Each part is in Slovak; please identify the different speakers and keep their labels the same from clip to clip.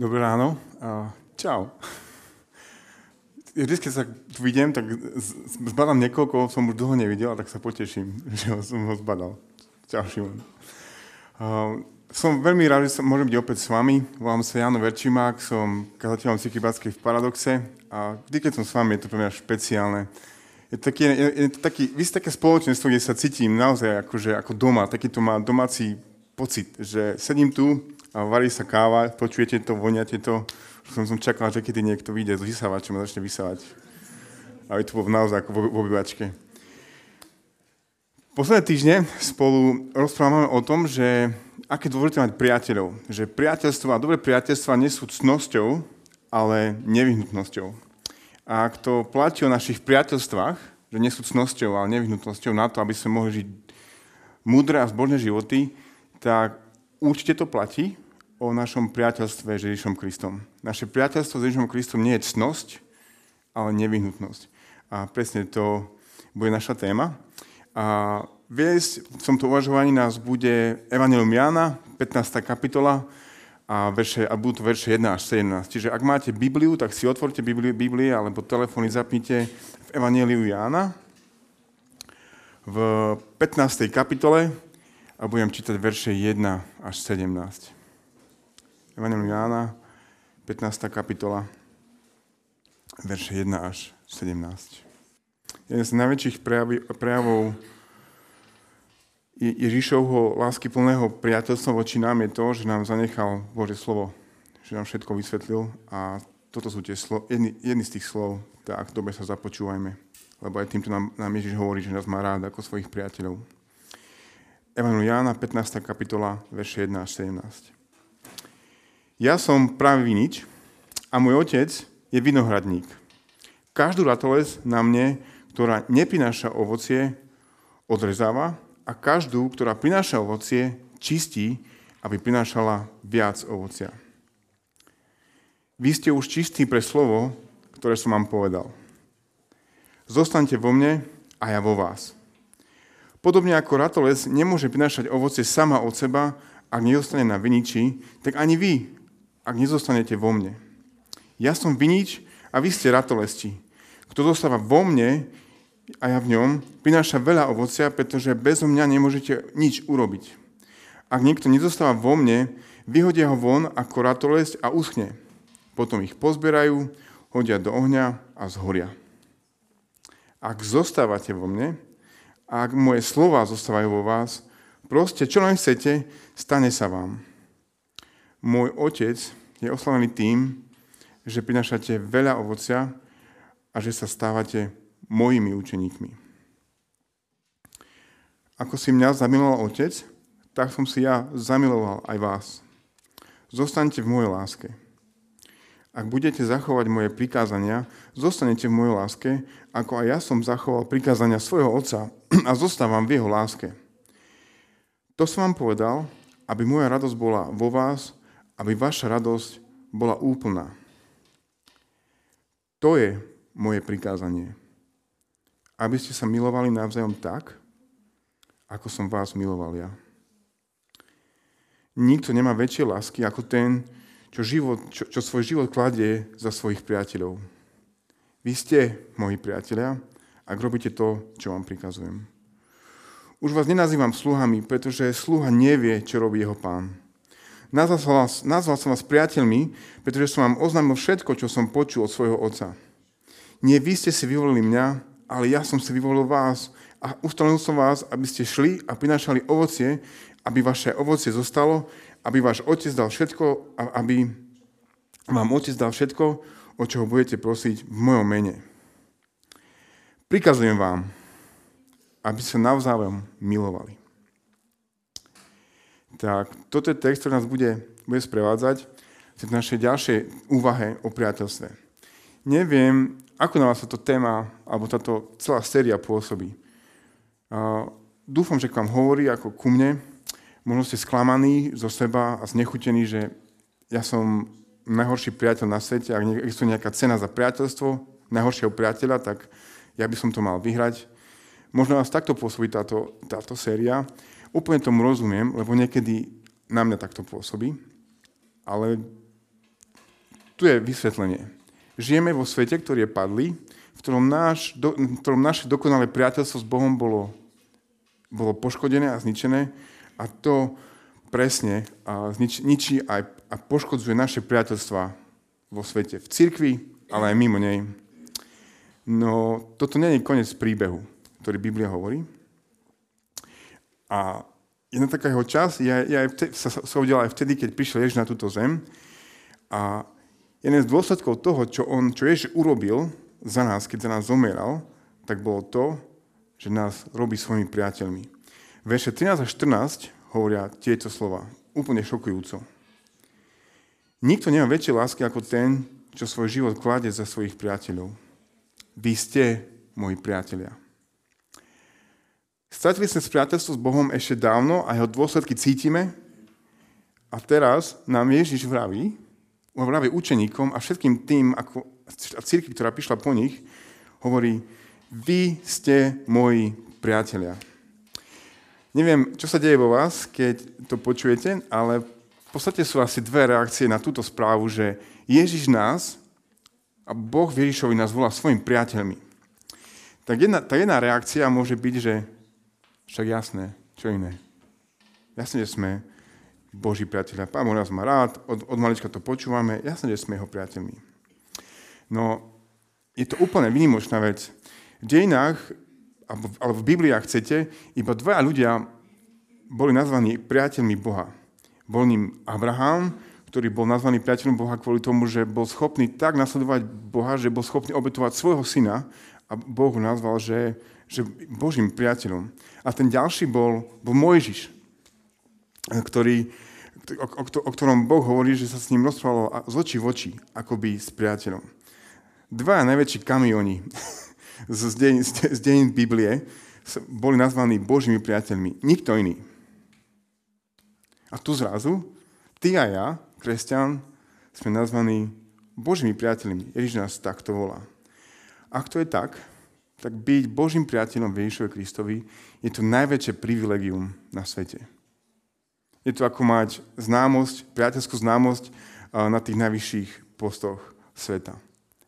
Speaker 1: Dobré ráno. Uh, čau. Vždy, keď sa tu vidím, tak zbadám niekoľko, som už dlho nevidel, tak sa poteším, že som ho zbadal. Čau, Šimon. Uh, som veľmi rád, že sa môžem byť opäť s vami. Volám sa Jano Verčimák, som kazateľom Cikybatskej v Paradoxe a vždy, keď som s vami, je to pre mňa špeciálne. Je, taký, je, je to taký, vy ste také spoločenstvo, kde sa cítim naozaj akože, ako doma, taký to má domáci pocit, že sedím tu a varí sa káva, počujete to, voniate to. Som, som čakal, že kedy niekto vyjde z vysávačom a začne vysávať. Aby to bolo naozaj ako v obývačke. Posledné týždne spolu rozprávame o tom, že aké dôležité mať priateľov. Že priateľstva a dobré priateľstva nie sú cnosťou, ale nevyhnutnosťou. A ak to platí o našich priateľstvách, že nie sú cnosťou, ale nevyhnutnosťou na to, aby sme mohli žiť múdre a zbožné životy, tak určite to platí o našom priateľstve s Ježišom Kristom. Naše priateľstvo s Ježišom Kristom nie je cnosť, ale nevyhnutnosť. A presne to bude naša téma. A viesť v tomto uvažovaní nás bude Evangelium Jána, 15. kapitola, a, verše, a budú to verše 1 až 17. Čiže ak máte Bibliu, tak si otvorte Bibliu, Biblie alebo telefóny zapnite v Evangeliu Jána v 15. kapitole a budem čítať verše 1 až 17. Evangelium Jána, 15. kapitola, verše 1 až 17. Jeden z najväčších prejavov Ježišovho lásky plného priateľstva voči nám je to, že nám zanechal Bože slovo, že nám všetko vysvetlil a toto sú tie slo- jedny, jedny z tých slov, tak dobre sa započúvajme, lebo aj týmto nám, nám Ježiš hovorí, že nás má rád ako svojich priateľov. Evangelium Jána, 15. kapitola, verše 1 až 17. Ja som pravý vinič a môj otec je vinohradník. Každú ratoles na mne, ktorá neprináša ovocie, odrezáva a každú, ktorá prináša ovocie, čistí, aby prinášala viac ovocia. Vy ste už čistí pre slovo, ktoré som vám povedal. Zostaňte vo mne a ja vo vás. Podobne ako ratoles nemôže prinášať ovocie sama od seba, ak nedostane na viniči, tak ani vy ak nezostanete vo mne. Ja som vinič a vy ste ratolesti. Kto zostáva vo mne a ja v ňom, prináša veľa ovocia, pretože bez mňa nemôžete nič urobiť. Ak niekto nezostáva vo mne, vyhodia ho von ako ratolesť a uschne. Potom ich pozberajú, hodia do ohňa a zhoria. Ak zostávate vo mne, a ak moje slova zostávajú vo vás, proste čo len chcete, stane sa vám môj otec je oslavený tým, že prinašate veľa ovocia a že sa stávate mojimi učeníkmi. Ako si mňa zamiloval otec, tak som si ja zamiloval aj vás. Zostaňte v mojej láske. Ak budete zachovať moje prikázania, zostanete v mojej láske, ako aj ja som zachoval prikázania svojho otca a zostávam v jeho láske. To som vám povedal, aby moja radosť bola vo vás aby vaša radosť bola úplná. To je moje prikázanie. Aby ste sa milovali navzájom tak, ako som vás miloval ja. Nikto nemá väčšie lásky ako ten, čo, život, čo, čo svoj život kladie za svojich priateľov. Vy ste moji priatelia, ak robíte to, čo vám prikazujem. Už vás nenazývam sluhami, pretože sluha nevie, čo robí jeho pán. Nazval som, vás, nazval som vás priateľmi, pretože som vám oznámil všetko, čo som počul od svojho otca. Nie vy ste si vyvolili mňa, ale ja som si vyvolil vás a ustanovil som vás, aby ste šli a prinášali ovocie, aby vaše ovocie zostalo, aby váš otec dal všetko, aby vám otec dal všetko, o čo budete prosiť v mojom mene. Prikazujem vám, aby sa navzájom milovali tak toto je text, ktorý nás bude, bude sprevádzať v našej ďalšej úvahe o priateľstve. Neviem, ako na vás táto téma, alebo táto celá séria pôsobí. Dúfam, že k vám hovorí ako ku mne. Možno ste sklamaní zo seba a znechutení, že ja som najhorší priateľ na svete. Ak existuje nejaká cena za priateľstvo, najhoršieho priateľa, tak ja by som to mal vyhrať. Možno vás takto pôsobí táto, táto séria. Úplne tomu rozumiem, lebo niekedy na mňa takto pôsobí, ale tu je vysvetlenie. Žijeme vo svete, ktorý je padlý, v ktorom, náš, do, v ktorom naše dokonalé priateľstvo s Bohom bolo, bolo poškodené a zničené a to presne znič, ničí aj, a poškodzuje naše priateľstva vo svete, v cirkvi, ale aj mimo nej. No toto nie je koniec príbehu, ktorý Biblia hovorí. A jedna taká jeho čas ja, ja vtedy, sa, sa udial aj vtedy, keď prišiel Ježiš na túto zem. A jeden z dôsledkov toho, čo, on, čo Ježiš urobil za nás, keď za nás zomeral, tak bolo to, že nás robí svojimi priateľmi. Verše 13 a 14 hovoria tieto slova. Úplne šokujúco. Nikto nemá väčšie lásky ako ten, čo svoj život kladie za svojich priateľov. Vy ste moji priatelia. Stratili sme priateľstvo s Bohom ešte dávno a jeho dôsledky cítime. A teraz nám Ježiš vraví, vraví učeníkom a všetkým tým, ako, a círky, ktorá prišla po nich, hovorí, vy ste moji priatelia. Neviem, čo sa deje vo vás, keď to počujete, ale v podstate sú asi dve reakcie na túto správu, že Ježiš nás a Boh Ježišovi nás volá svojim priateľmi. Tak jedna, tá jedna reakcia môže byť, že však jasné, čo iné. Jasné, že sme Boží priateľia. Pán Boh nás má rád, od, od malička to počúvame, jasné, že sme jeho priateľmi. No, je to úplne výnimočná vec. V dejinách alebo v Biblii, ak chcete, iba dvaja ľudia boli nazvaní priateľmi Boha. Bol ním Abraham, ktorý bol nazvaný priateľom Boha kvôli tomu, že bol schopný tak nasledovať Boha, že bol schopný obetovať svojho syna a Boh ho nazval, že, že Božím priateľom. A ten ďalší bol, bol Mojžiš, ktorý, o, o, o ktorom Boh hovorí, že sa s ním rozprávalo z očí v oči, akoby s priateľom. Dva najväčší kamioni z dejín, z dejín Biblie boli nazvaní Božími priateľmi. Nikto iný. A tu zrazu, ty a ja, kresťan, sme nazvaní Božími priateľmi. Ježiš nás takto volá. Ak to je tak, tak byť Božím priateľom Ježišovi Kristovi je to najväčšie privilegium na svete. Je to ako mať známosť, priateľskú známosť na tých najvyšších postoch sveta.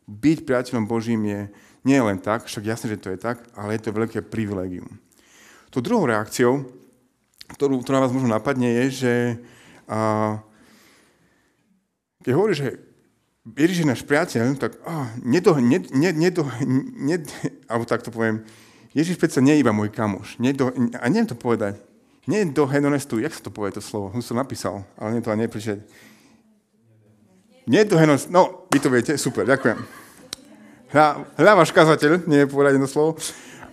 Speaker 1: Byť priateľom Božím je nie len tak, však jasne, že to je tak, ale je to veľké privilegium. To druhou reakciou, ktorú, ktorá vás možno napadne, je, že a, keď hovorí, že Ježiš je náš priateľ, tak oh, nedo, ne, ne, nedo, ne, alebo tak to poviem, Ježiš predsa nie je iba môj kamoš. Nedo, a neviem to povedať. Nie do henonestu, jak sa to povie to slovo? Už som napísal, ale nie to ani nepričať. Nie do henonestu, no, vy to viete, super, ďakujem hľa váš kazateľ, nie je povedať jedno slovo,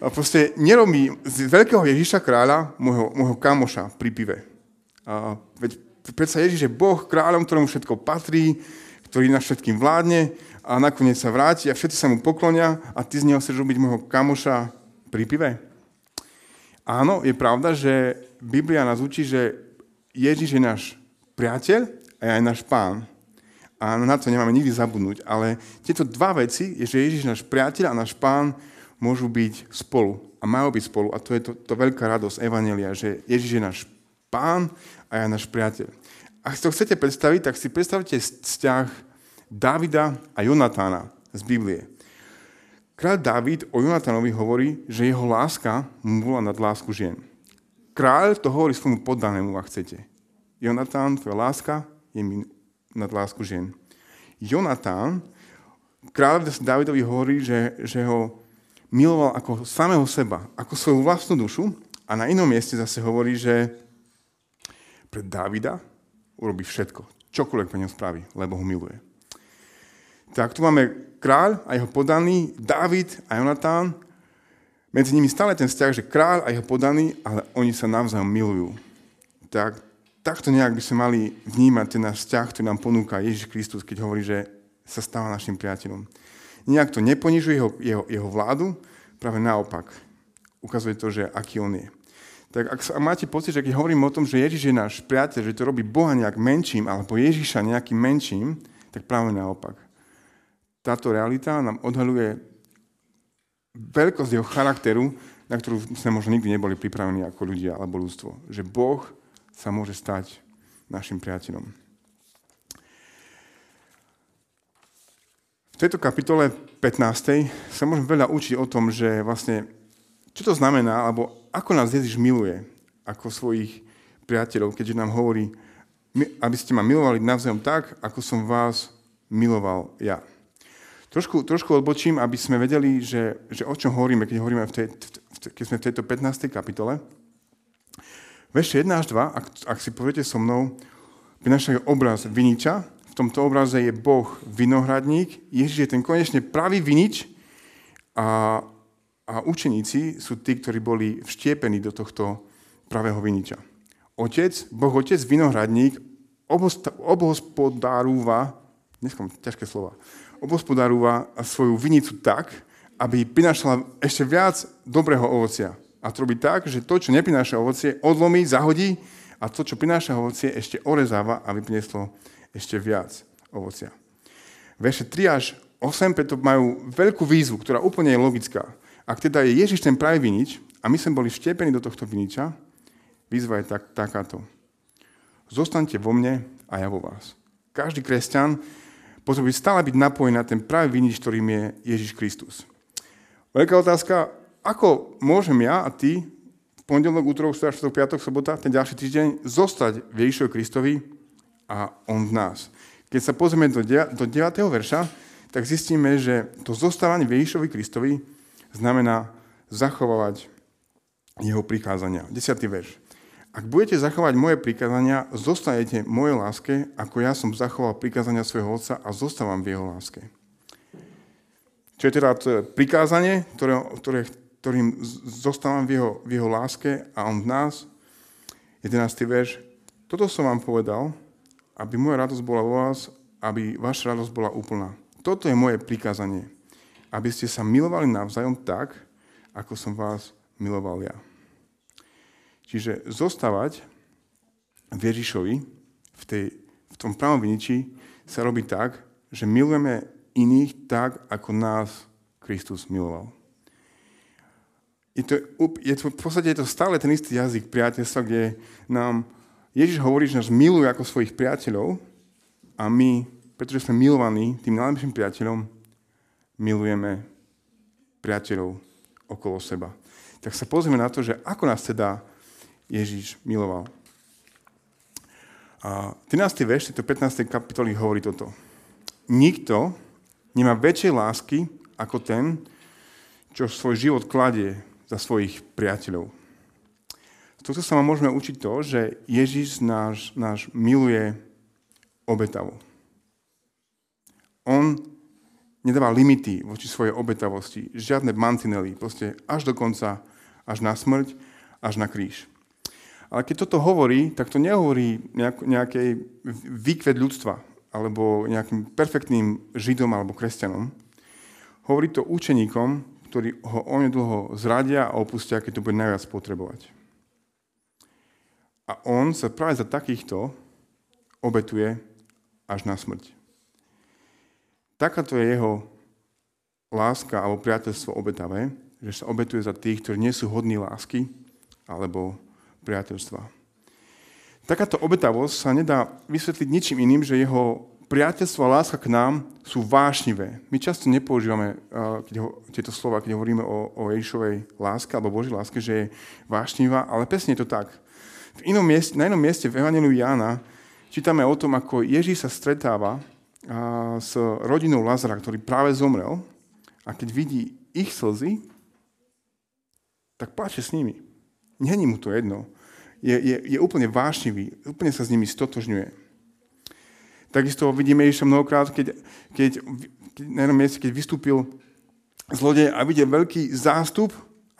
Speaker 1: proste nerobí z veľkého Ježiša kráľa môjho, môjho kamoša pri pive. A veď predsa Ježiš je Boh, kráľom, ktorému všetko patrí, ktorý nás všetkým vládne a nakoniec sa vráti a všetci sa mu poklonia a ty z neho chceš robiť môjho kamoša pri pive. Áno, je pravda, že Biblia nás učí, že Ježiš je náš priateľ a je aj náš pán a na to nemáme nikdy zabudnúť. Ale tieto dva veci, je, že Ježiš náš priateľ a náš pán môžu byť spolu a majú byť spolu. A to je to, to veľká radosť Evanelia, že Ježiš je náš pán a ja náš priateľ. Ak si to chcete predstaviť, tak si predstavte vzťah Davida a Jonatána z Biblie. Kráľ David o Jonatánovi hovorí, že jeho láska mu bola nad lásku žien. Kráľ to hovorí svojmu poddanému, ak chcete. Jonatán, tvoja láska je mi nad lásku žien. Jonatán, kráľ Davidovi hovorí, že, že ho miloval ako samého seba, ako svoju vlastnú dušu a na inom mieste zase hovorí, že pre Davida urobí všetko, čokoľvek pre neho spraví, lebo ho miluje. Tak tu máme kráľ a jeho podaný, David a Jonatán. Medzi nimi stále ten vzťah, že kráľ a jeho podaný, ale oni sa navzájom milujú. Tak takto nejak by sme mali vnímať ten náš vzťah, ktorý nám ponúka Ježiš Kristus, keď hovorí, že sa stáva našim priateľom. Nejak to neponižuje jeho, jeho, jeho vládu, práve naopak. Ukazuje to, že aký on je. Tak ak sa, máte pocit, že keď hovorím o tom, že Ježiš je náš priateľ, že to robí Boha nejak menším, alebo Ježiša nejakým menším, tak práve naopak. Táto realita nám odhaluje veľkosť jeho charakteru, na ktorú sme možno nikdy neboli pripravení ako ľudia alebo ľudstvo. Že Boh sa môže stať našim priateľom. tejto kapitole 15. sa môžeme veľa učiť o tom, že vlastne, čo to znamená, alebo ako nás Ježiš miluje, ako svojich priateľov, keďže nám hovorí, aby ste ma milovali navzájom tak, ako som vás miloval ja. Trošku, trošku odbočím, aby sme vedeli, že, že o čom hovoríme, keď, hovoríme v tej, keď sme v tejto 15. kapitole. Verše 1 až 2, ak, ak si poviete so mnou, prinášajú obraz viniča, v tomto obraze je Boh vinohradník, Ježiš je ten konečne pravý vinič a, a učeníci sú tí, ktorí boli vštiepení do tohto pravého viniča. Otec, Boh Otec, vinohradník, obhospodárúva, dneska ťažké slova, obhospodárúva svoju vinicu tak, aby prinašala ešte viac dobrého ovocia. A to robí tak, že to, čo neprináša ovocie, odlomí, zahodí a to, čo prináša ovocie, ešte orezáva, aby prinieslo ešte viac ovocia. Verše 3 až 8 preto majú veľkú výzvu, ktorá úplne je logická. Ak teda je Ježiš ten pravý vinič a my sme boli vštepení do tohto viniča, výzva je tak, takáto. Zostaňte vo mne a ja vo vás. Každý kresťan potrebuje stále byť napojený na ten pravý vinič, ktorým je Ježiš Kristus. Veľká otázka, ako môžem ja a ty v pondelok, útorok, streda, piatok, sobota, ten ďalší týždeň zostať v Ježišovi Kristovi a on v nás. Keď sa pozrieme do, do 9. verša, tak zistíme, že to zostávanie v Ježišovi Kristovi znamená zachovávať jeho prikázania. 10. verš. Ak budete zachovať moje prikázania, zostanete mojej láske, ako ja som zachoval prikázania svojho otca a zostávam v jeho láske. Čo je teda to prikázanie, ktoré, ktoré, ktorým zostávam v jeho, v jeho láske a on v nás. 11. verš. Toto som vám povedal, aby moja radosť bola vo vás, aby vaša radosť bola úplná. Toto je moje prikázanie, aby ste sa milovali navzájom tak, ako som vás miloval ja. Čiže zostávať v Ježišovi, v, tej, v tom pravom viniči, sa robí tak, že milujeme iných tak, ako nás Kristus miloval. Je to, je to, v podstate je to stále ten istý jazyk priateľstva, kde nám Ježiš hovorí, že nás miluje ako svojich priateľov a my, pretože sme milovaní tým najlepším priateľom, milujeme priateľov okolo seba. Tak sa pozrieme na to, že ako nás teda Ježiš miloval. A 13. verš tejto 15. kapitoly hovorí toto. Nikto nemá väčšej lásky ako ten, čo svoj život kladie za svojich priateľov. Z tohto sa môžeme učiť to, že Ježiš náš, náš miluje obetavo. On nedáva limity voči svojej obetavosti, žiadne mantinely, proste až do konca, až na smrť, až na kríž. Ale keď toto hovorí, tak to nehovorí nejakej výkved ľudstva, alebo nejakým perfektným židom alebo kresťanom. Hovorí to učeníkom, ktorí ho onedlho zradia a opustia, keď to bude najviac potrebovať. A on sa práve za takýchto obetuje až na smrť. Takáto je jeho láska alebo priateľstvo obetavé, že sa obetuje za tých, ktorí nie sú hodní lásky alebo priateľstva. Takáto obetavosť sa nedá vysvetliť ničím iným, že jeho priateľstvo a láska k nám sú vášnivé. My často nepoužívame keď ho, tieto slova, keď hovoríme o, o Ježišovej láske alebo Božej láske, že je vášnivá, ale presne je to tak. V inom mieste, na inom mieste v Evangeliu Jána čítame o tom, ako Ježíš sa stretáva s rodinou Lazara, ktorý práve zomrel a keď vidí ich slzy, tak pláče s nimi. Není mu to jedno. Je, je, je úplne vášnivý, úplne sa s nimi stotožňuje. Takisto vidíme Ježiša mnohokrát, keď, keď, keď na jednom mieste, keď vystúpil zlodej a videl veľký zástup,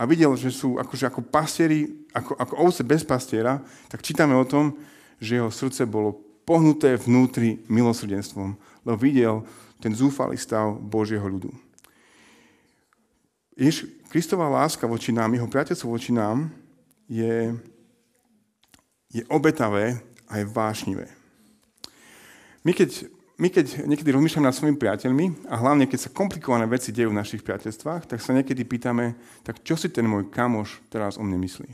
Speaker 1: a videl, že sú akože ako pastieri, ako, ako ovce bez pastiera, tak čítame o tom, že jeho srdce bolo pohnuté vnútri milosrdenstvom, lebo videl ten zúfalý stav Božieho ľudu. Jež Kristová láska voči nám, jeho priateľstvo voči nám je, je obetavé a je vášnivé. My keď my keď niekedy rozmýšľame nad svojimi priateľmi a hlavne keď sa komplikované veci dejú v našich priateľstvách, tak sa niekedy pýtame, tak čo si ten môj kamoš teraz o mne myslí?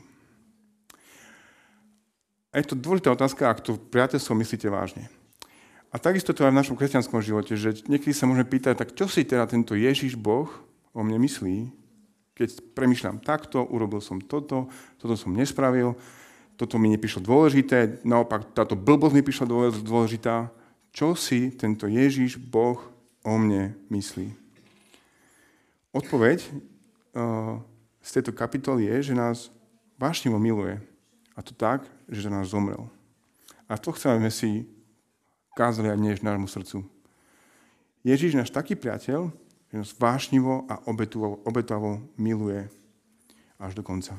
Speaker 1: A je to dôležitá otázka, ak to priateľstvo myslíte vážne. A takisto to aj v našom kresťanskom živote, že niekedy sa môžeme pýtať, tak čo si teda tento Ježiš Boh o mne myslí, keď premyšľam takto, urobil som toto, toto som nespravil, toto mi neprišlo dôležité, naopak táto blbosť mi prišla dôležitá. Čo si tento Ježiš, Boh o mne myslí? Odpoveď uh, z tejto kapitoly je, že nás vášnivo miluje. A to tak, že za nás zomrel. A to chceme si kázali aj dnes nášmu srdcu. Ježíš, náš taký priateľ, že nás vášnivo a obetovo miluje až do konca.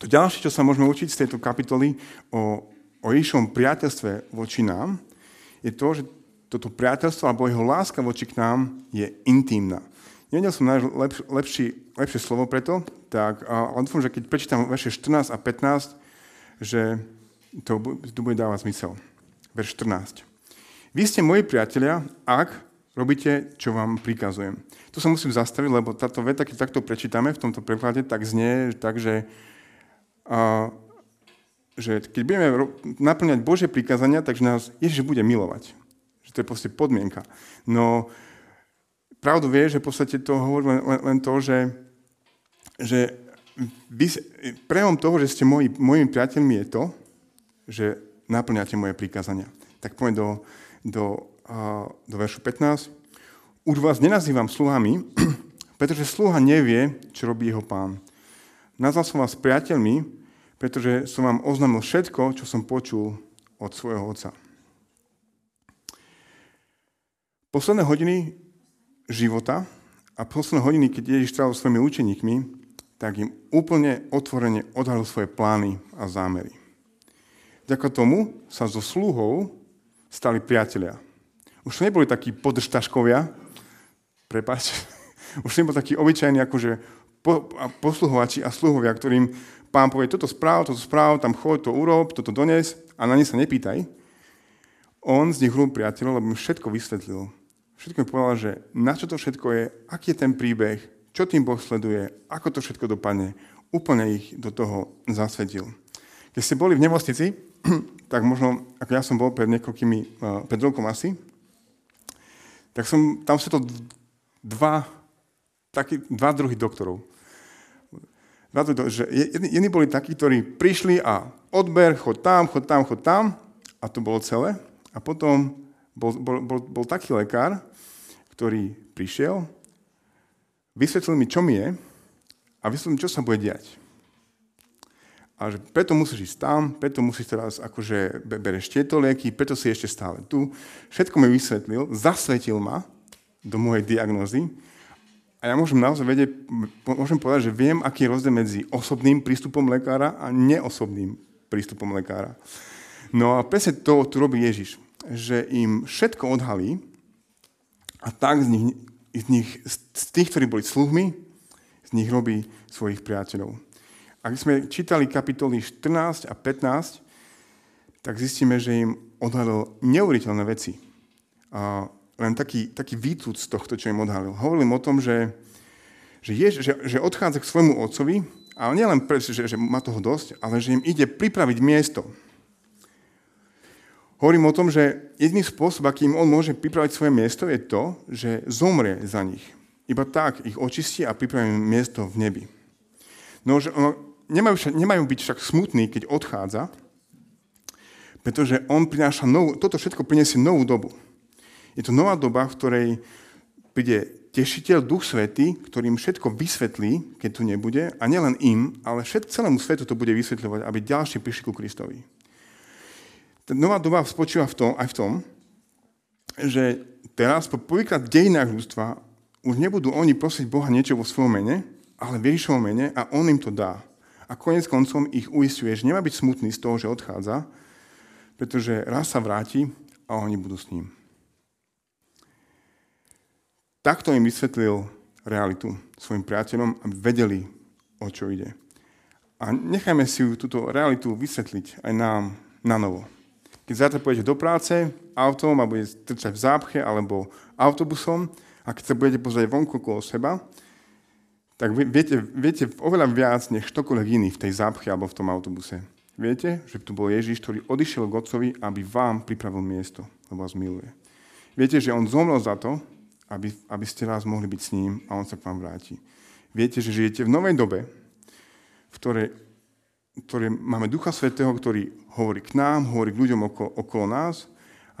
Speaker 1: To ďalšie, čo sa môžeme učiť z tejto kapitoly o, o Ježišovom priateľstve voči nám, je to, že toto priateľstvo alebo jeho láska voči k nám je intimná. Nevedel som nájsť lepš, lepší, lepšie slovo preto, tak, ale dúfam, že keď prečítam verše 14 a 15, že to, to bude dávať zmysel. Verš 14. Vy ste moji priatelia, ak robíte, čo vám prikazujem. Tu sa musím zastaviť, lebo táto veta, keď takto prečítame v tomto preklade, tak znie tak, že že keď budeme naplňať Božie prikázania, takže nás Ježiš bude milovať. Že to je proste podmienka. No pravdu vie, že v podstate to hovorí len, len to, že, že prejavom toho, že ste moji, mojimi priateľmi je to, že naplňate moje prikázania. Tak poďme do, do, do veršu 15. Už vás nenazývam sluhami, pretože sluha nevie, čo robí jeho pán. Nazval som vás priateľmi, pretože som vám oznámil všetko, čo som počul od svojho otca. Posledné hodiny života a posledné hodiny, keď Ježiš strávil svojimi učeníkmi, tak im úplne otvorene odhalil svoje plány a zámery. Vďaka tomu sa so sluhou stali priatelia. Už neboli takí podržtaškovia, prepač, už neboli takí obyčajní akože po, a posluhovači a sluhovia, ktorým pán povie, toto správ, toto správ, tam choď, to urob, toto dones a na ne sa nepýtaj. On z nich robil priateľov, lebo im všetko vysvetlil. Všetko mi povedal, že na čo to všetko je, aký je ten príbeh, čo tým Boh sleduje, ako to všetko dopadne. Úplne ich do toho zasvetil. Keď ste boli v nemocnici, tak možno, ako ja som bol pred niekoľkými, uh, pred rokom asi, tak som tam to dva, taký, dva druhy doktorov že jedni boli takí, ktorí prišli a odber, chod tam, chod tam, chod tam a to bolo celé. A potom bol, bol, bol, bol taký lekár, ktorý prišiel, vysvetlil mi, čo mi je a vysvetlil mi, čo sa bude diať. A že preto musíš ísť tam, preto musíš teraz, akože bereš tieto lieky, preto si ešte stále tu. Všetko mi vysvetlil, zasvetil ma do mojej diagnózy a ja môžem naozaj vedieť, môžem povedať, že viem, aký je rozdiel medzi osobným prístupom lekára a neosobným prístupom lekára. No a presne to tu robí Ježiš, že im všetko odhalí a tak z nich, z, nich, z tých, ktorí boli sluhmi, z nich robí svojich priateľov. Ak sme čítali kapitoly 14 a 15, tak zistíme, že im odhalil neuveriteľné veci. A len taký, taký výcud z tohto, čo im odhalil. Hovoril im o tom, že, že, Jež, že, že odchádza k svojmu otcovi, ale nielen preto, že, že má toho dosť, ale že im ide pripraviť miesto. Hovorím o tom, že jediný spôsob, akým on môže pripraviť svoje miesto, je to, že zomrie za nich. Iba tak ich očistí a pripraví miesto v nebi. No, že, no nemajú, nemajú byť však smutní, keď odchádza, pretože on prináša novú, toto všetko priniesie novú dobu. Je to nová doba, v ktorej príde tešiteľ, Duch Svety, ktorý im všetko vysvetlí, keď tu nebude, a nielen im, ale všet, celému svetu to bude vysvetľovať, aby ďalšie prišli ku Kristovi. Tá nová doba spočíva v tom, aj v tom, že teraz po prvýkrát v dejinách ľudstva už nebudú oni prosiť Boha niečo vo svojom mene, ale v Ježišovom mene a On im to dá. A konec koncom ich uistuje, že nemá byť smutný z toho, že odchádza, pretože raz sa vráti a oni budú s ním. Takto im vysvetlil realitu svojim priateľom, aby vedeli, o čo ide. A nechajme si túto realitu vysvetliť aj nám na novo. Keď zajtra pôjdete do práce autom a budete trčať v zápche alebo autobusom a keď sa budete pozrieť vonku okolo seba, tak viete, viete oveľa viac než ktokoľvek iný v tej zápche alebo v tom autobuse. Viete, že tu bol Ježiš, ktorý odišiel k Otcovi, aby vám pripravil miesto, lebo vás miluje. Viete, že On zomrel za to, aby, aby ste vás mohli byť s ním a On sa k vám vráti. Viete, že žijete v novej dobe, v ktorej, v ktorej máme Ducha Svetého, ktorý hovorí k nám, hovorí k ľuďom okolo, okolo nás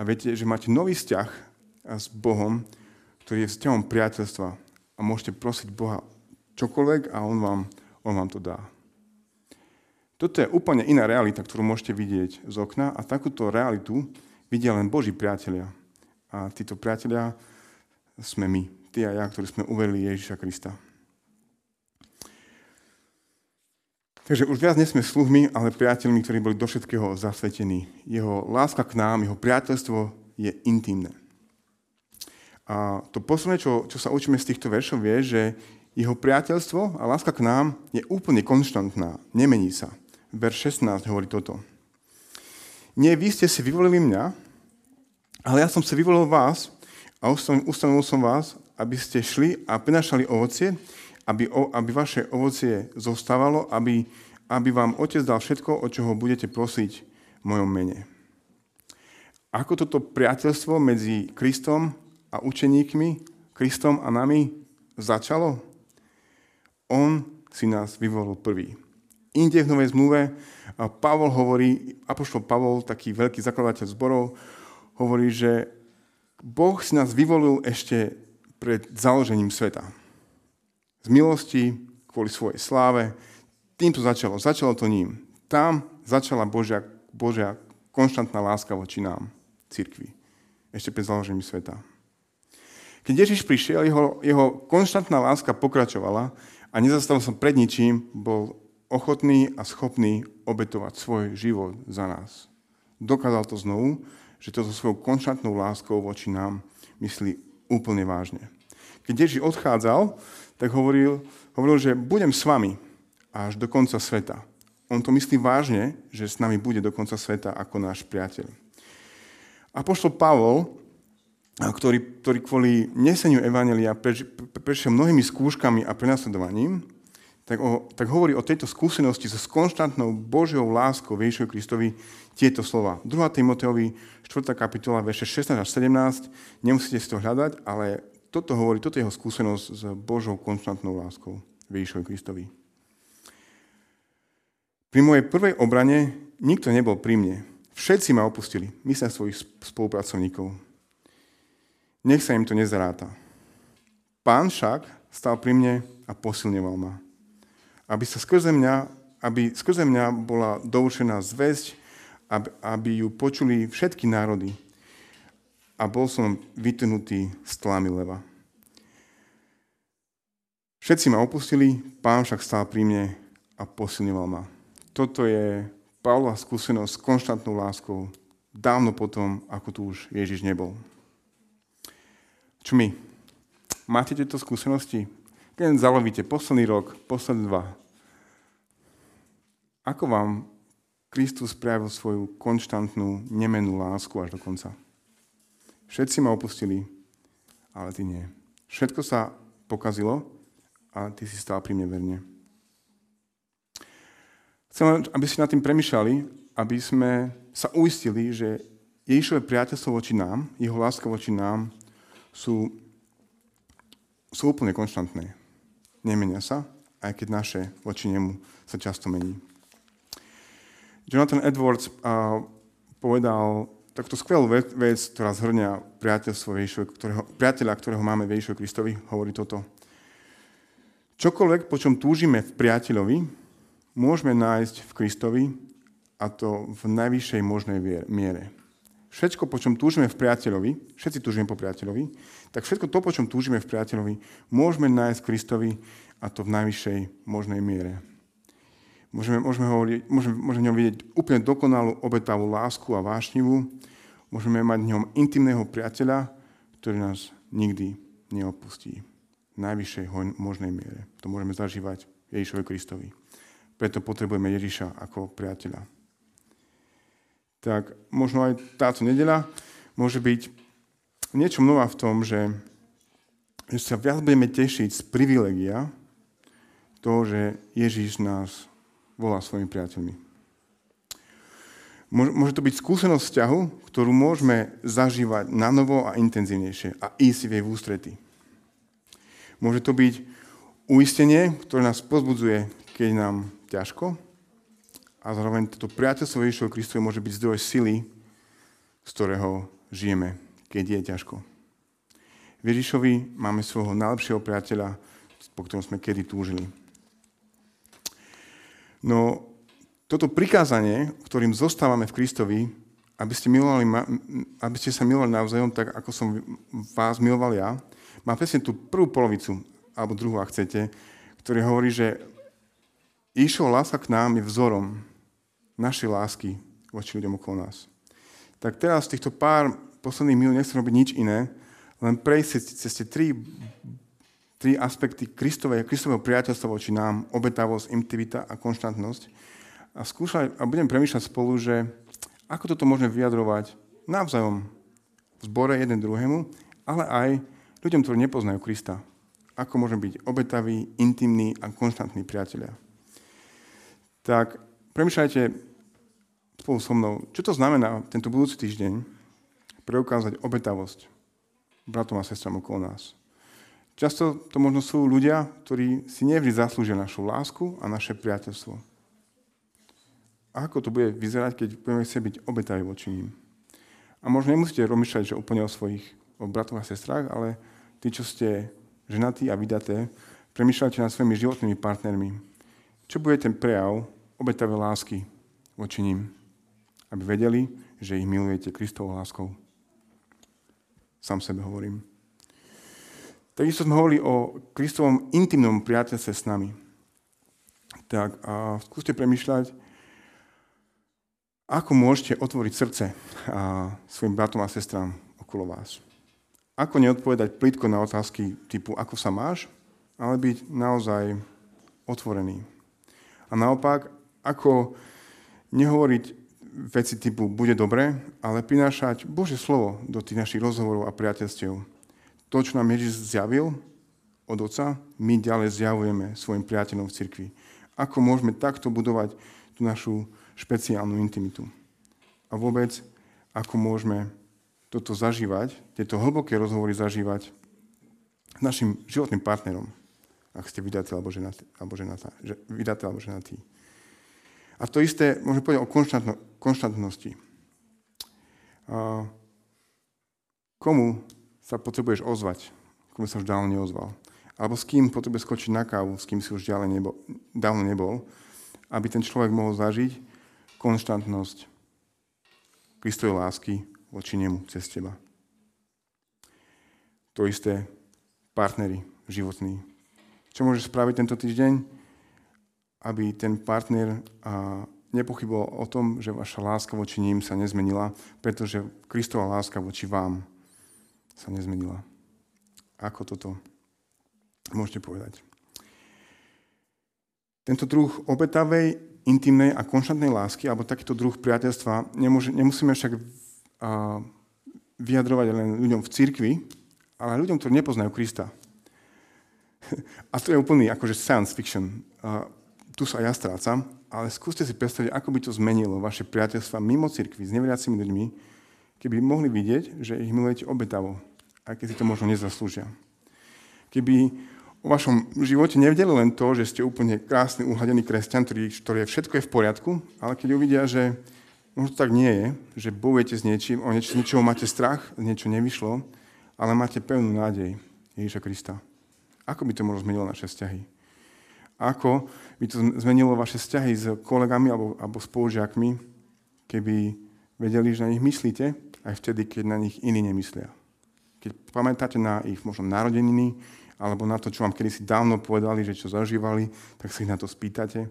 Speaker 1: a viete, že máte nový vzťah s Bohom, ktorý je vzťahom priateľstva a môžete prosiť Boha čokoľvek a On vám, on vám to dá. Toto je úplne iná realita, ktorú môžete vidieť z okna a takúto realitu vidia len Boží priatelia. A títo priatelia sme my, ty a ja, ktorí sme uverili Ježiša Krista. Takže už viac nesme sluhmi, ale priateľmi, ktorí boli do všetkého zasvetení. Jeho láska k nám, jeho priateľstvo je intimné. A to posledné, čo, čo sa učíme z týchto veršov, je, že jeho priateľstvo a láska k nám je úplne konštantná, nemení sa verš 16 hovorí toto. Nie, vy ste si vyvolili mňa, ale ja som si vyvolil vás a ustanovil som vás, aby ste šli a prinašali ovocie, aby, aby vaše ovocie zostávalo, aby, aby vám Otec dal všetko, o čoho budete prosiť v mojom mene. Ako toto priateľstvo medzi Kristom a učeníkmi, Kristom a nami začalo? On si nás vyvolil prvý. Inde v Novej zmluve Pavol hovorí, apoštol Pavol, taký veľký zakladateľ zborov, hovorí, že Boh si nás vyvolil ešte pred založením sveta. Z milosti, kvôli svojej sláve. Tým to začalo. Začalo to ním. Tam začala Božia, Božia konštantná láska voči nám, cirkvi. Ešte pred založením sveta. Keď Ježiš prišiel, jeho, jeho konštantná láska pokračovala a nezastavil som pred ničím, bol ochotný a schopný obetovať svoj život za nás. Dokázal to znovu, že to so svojou konštantnou láskou voči nám myslí úplne vážne. Keď Ježiš odchádzal, tak hovoril, hovoril, že budem s vami až do konca sveta. On to myslí vážne, že s nami bude do konca sveta ako náš priateľ. A pošlo Pavol, ktorý, ktorý kvôli neseniu Evangelia prešiel mnohými skúškami a prenasledovaním, tak, o, tak hovorí o tejto skúsenosti so konštantnou Božou láskou Ježišovi Kristovi tieto slova. 2. Timoteovi, 4. kapitola, verše 16 až 17, nemusíte si to hľadať, ale toto hovorí, toto je jeho skúsenosť s Božou konštantnou láskou Ježišovi Kristovi. Pri mojej prvej obrane nikto nebol pri mne. Všetci ma opustili, myslím svojich spolupracovníkov. Nech sa im to nezaráta. Pán však stal pri mne a posilňoval ma aby sa skrze mňa, aby skrze mňa bola doučená zväzť, aby, aby ju počuli všetky národy. A bol som vytrhnutý z tlámy leva. Všetci ma opustili, pán však stál pri mne a posilňoval ma. Toto je Pavlova skúsenosť s konštantnou láskou dávno potom, ako tu už Ježiš nebol. Čo my? Máte tieto skúsenosti? Keď zalovíte posledný rok, posledný dva, ako vám Kristus prejavil svoju konštantnú, nemenú lásku až do konca? Všetci ma opustili, ale ty nie. Všetko sa pokazilo, ale ty si stál pri mne verne. Chcem, aby ste nad tým premyšľali, aby sme sa uistili, že Ježišové priateľstvo voči nám, jeho láska voči nám sú, sú úplne konštantné. Nemenia sa, aj keď naše voči nemu sa často mení. Jonathan Edwards povedal takto skvelú vec, ktorá zhrňa priateľstvo ktorého, priateľa, ktorého máme v Ježišovi Kristovi, hovorí toto. Čokoľvek, po čom túžime v priateľovi, môžeme nájsť v Kristovi a to v najvyššej možnej miere. Všetko, po čom túžime v priateľovi, všetci túžime po priateľovi, tak všetko to, po čom túžime v priateľovi, môžeme nájsť v Kristovi a to v najvyššej možnej miere. Môžeme, môžeme, hovoriť, môžeme, môžeme v ňom vidieť úplne dokonalú obetavú lásku a vášnivú. Môžeme mať v ňom intimného priateľa, ktorý nás nikdy neopustí. V najvyššej možnej miere. To môžeme zažívať Ježišovi Kristovi. Preto potrebujeme Ježiša ako priateľa. Tak možno aj táto nedela môže byť niečo nová v tom, že, že sa viac budeme tešiť z privilegia toho, že Ježiš nás volá svojimi priateľmi. Môže to byť skúsenosť vzťahu, ktorú môžeme zažívať na novo a intenzívnejšie a ísť v jej v ústrety. Môže to byť uistenie, ktoré nás pozbudzuje, keď nám ťažko a zároveň toto priateľstvo Ježišov Kristovi môže byť zdroj sily, z ktorého žijeme, keď je ťažko. V Ježišovi máme svojho najlepšieho priateľa, po ktorom sme kedy túžili. No, toto prikázanie, ktorým zostávame v Kristovi, aby ste, milovali, aby ste sa milovali navzájom tak, ako som vás miloval ja, má presne tú prvú polovicu, alebo druhú, ak chcete, ktorý hovorí, že Išov láska k nám je vzorom našej lásky voči ľuďom okolo nás. Tak teraz v týchto pár posledných minút nechcem robiť nič iné, len prejsť cez tie tri, tri aspekty Kristovej, Kristového priateľstva voči nám, obetavosť, intimita a konštantnosť, a skúšať a budem premýšľať spolu, že ako toto môžeme vyjadrovať navzájom v zbore jeden druhému, ale aj ľuďom, ktorí nepoznajú Krista. Ako môžeme byť obetaví, intimní a konštantní priatelia. Tak premýšľajte spolu so mnou, čo to znamená tento budúci týždeň preukázať obetavosť bratom a sestram okolo nás. Často to možno sú ľudia, ktorí si nevždy zaslúžia našu lásku a naše priateľstvo ako to bude vyzerať, keď budeme chcieť byť obetaví voči ním. A možno nemusíte rozmýšľať, že úplne o svojich o bratoch a sestrách, ale tí, čo ste ženatí a vydaté, premýšľajte nad svojimi životnými partnermi. Čo bude ten prejav obetavé lásky voči ním? Aby vedeli, že ich milujete Kristovou láskou. Sám sebe hovorím. Takisto sme hovorili o Kristovom intimnom priateľstve s nami. Tak a skúste premýšľať, ako môžete otvoriť srdce a svojim bratom a sestrám okolo vás? Ako neodpovedať plitko na otázky typu ako sa máš, ale byť naozaj otvorený. A naopak, ako nehovoriť veci typu bude dobre, ale prinášať Bože slovo do tých našich rozhovorov a priateľstiev. To, čo nám Ježiš zjavil od Otca, my ďalej zjavujeme svojim priateľom v cirkvi. Ako môžeme takto budovať tú našu špeciálnu intimitu. A vôbec, ako môžeme toto zažívať, tieto hlboké rozhovory zažívať s našim životným partnerom, ak ste vydatí alebo ženatí. Alebo ženatá, že, vydatí alebo ženatí. A to isté môžeme povedať o konštantno, konštantnosti. A komu sa potrebuješ ozvať, komu sa už dávno neozval. Alebo s kým potrebuješ skočiť na kávu, s kým si už ďalej nebol, dávno nebol, aby ten človek mohol zažiť, konštantnosť Kristovej lásky voči nemu cez teba. To isté partnery životní. Čo môžeš spraviť tento týždeň, aby ten partner nepochyboval o tom, že vaša láska voči ním sa nezmenila, pretože Kristova láska voči vám sa nezmenila. Ako toto môžete povedať? Tento druh obetavej intimnej a konštantnej lásky, alebo takýto druh priateľstva, nemôže, nemusíme však uh, vyjadrovať len ľuďom v cirkvi, ale ľuďom, ktorí nepoznajú Krista. A to je úplný akože science fiction. Uh, tu sa ja strácam, ale skúste si predstaviť, ako by to zmenilo vaše priateľstva mimo cirkvi s neveriacimi ľuďmi, keby mohli vidieť, že ich milujete obetavo, aj keď si to možno nezaslúžia. Keby o vašom živote nevedeli len to, že ste úplne krásny, uhladený kresťan, ktorý, ktorý je všetko je v poriadku, ale keď uvidia, že možno to tak nie je, že bojujete s niečím, o niečo, niečoho máte strach, niečo nevyšlo, ale máte pevnú nádej Ježiša Krista. Ako by to možno zmenilo naše vzťahy? Ako by to zmenilo vaše vzťahy s kolegami alebo, alebo spolužiakmi, keby vedeli, že na nich myslíte, aj vtedy, keď na nich iní nemyslia. Keď pamätáte na ich možno narodeniny, alebo na to, čo vám kedysi dávno povedali, že čo zažívali, tak sa ich na to spýtate.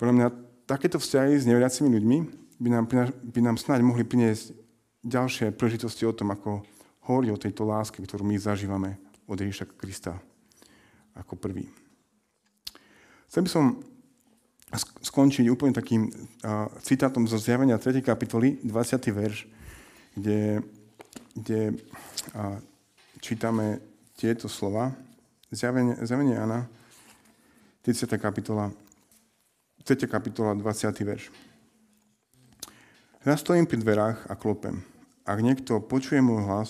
Speaker 1: Podľa mňa takéto vzťahy s neveriacimi ľuďmi by nám, by nám snáď mohli priniesť ďalšie prežitosti o tom, ako hovorí o tejto láske, ktorú my zažívame od Ježiša Krista ako prvý. Chcel by som skončiť úplne takým uh, citátom zo zjavenia 3. kapitoly, 20. verš, kde, kde uh, čítame tieto slova. Zjavenie, zjavenie Jana, 30. kapitola, 3. kapitola, 20. verš. Ja stojím pri dverách a klopem. Ak niekto počuje môj hlas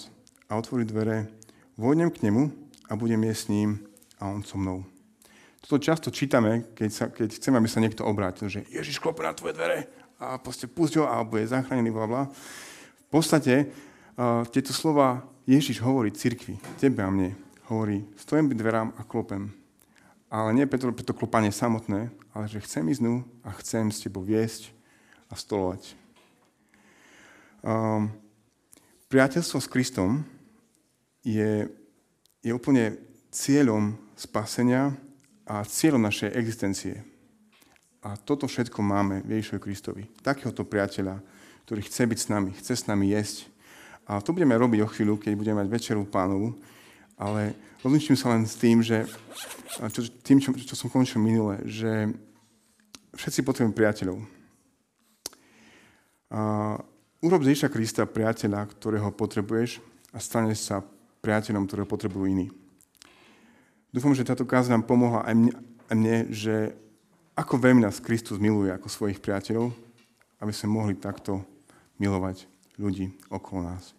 Speaker 1: a otvorí dvere, vôjdem k nemu a budem jesť s ním a on so mnou. Toto často čítame, keď, sa, keď chceme, aby sa niekto obrátil, že Ježiš klope na tvoje dvere a proste pusť a bude zachránený, bla, bla. V podstate uh, tieto slova Ježiš hovorí cirkvi, tebe a mne. Hovorí, stojím pri dverám a klopem. Ale nie preto, preto klopanie samotné, ale že chcem ísť dnu a chcem s tebou viesť a stolovať. Um, priateľstvo s Kristom je, je úplne cieľom spasenia a cieľom našej existencie. A toto všetko máme v Ježišovi Kristovi. Takéhoto priateľa, ktorý chce byť s nami, chce s nami jesť. A to budeme robiť o chvíľu, keď budeme mať večeru pánovu. Ale rozličím sa len s tým, že čo, tým, čo, čo som končil minule, že všetci potrebujeme priateľov. A urob z Ježiša Krista priateľa, ktorého potrebuješ a stane sa priateľom, ktorého potrebujú iní. Dúfam, že táto káza nám pomohla aj mne, aj mne, že ako veľmi nás Kristus miluje ako svojich priateľov, aby sme mohli takto milovať ľudí okolo nás.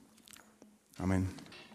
Speaker 1: Amen.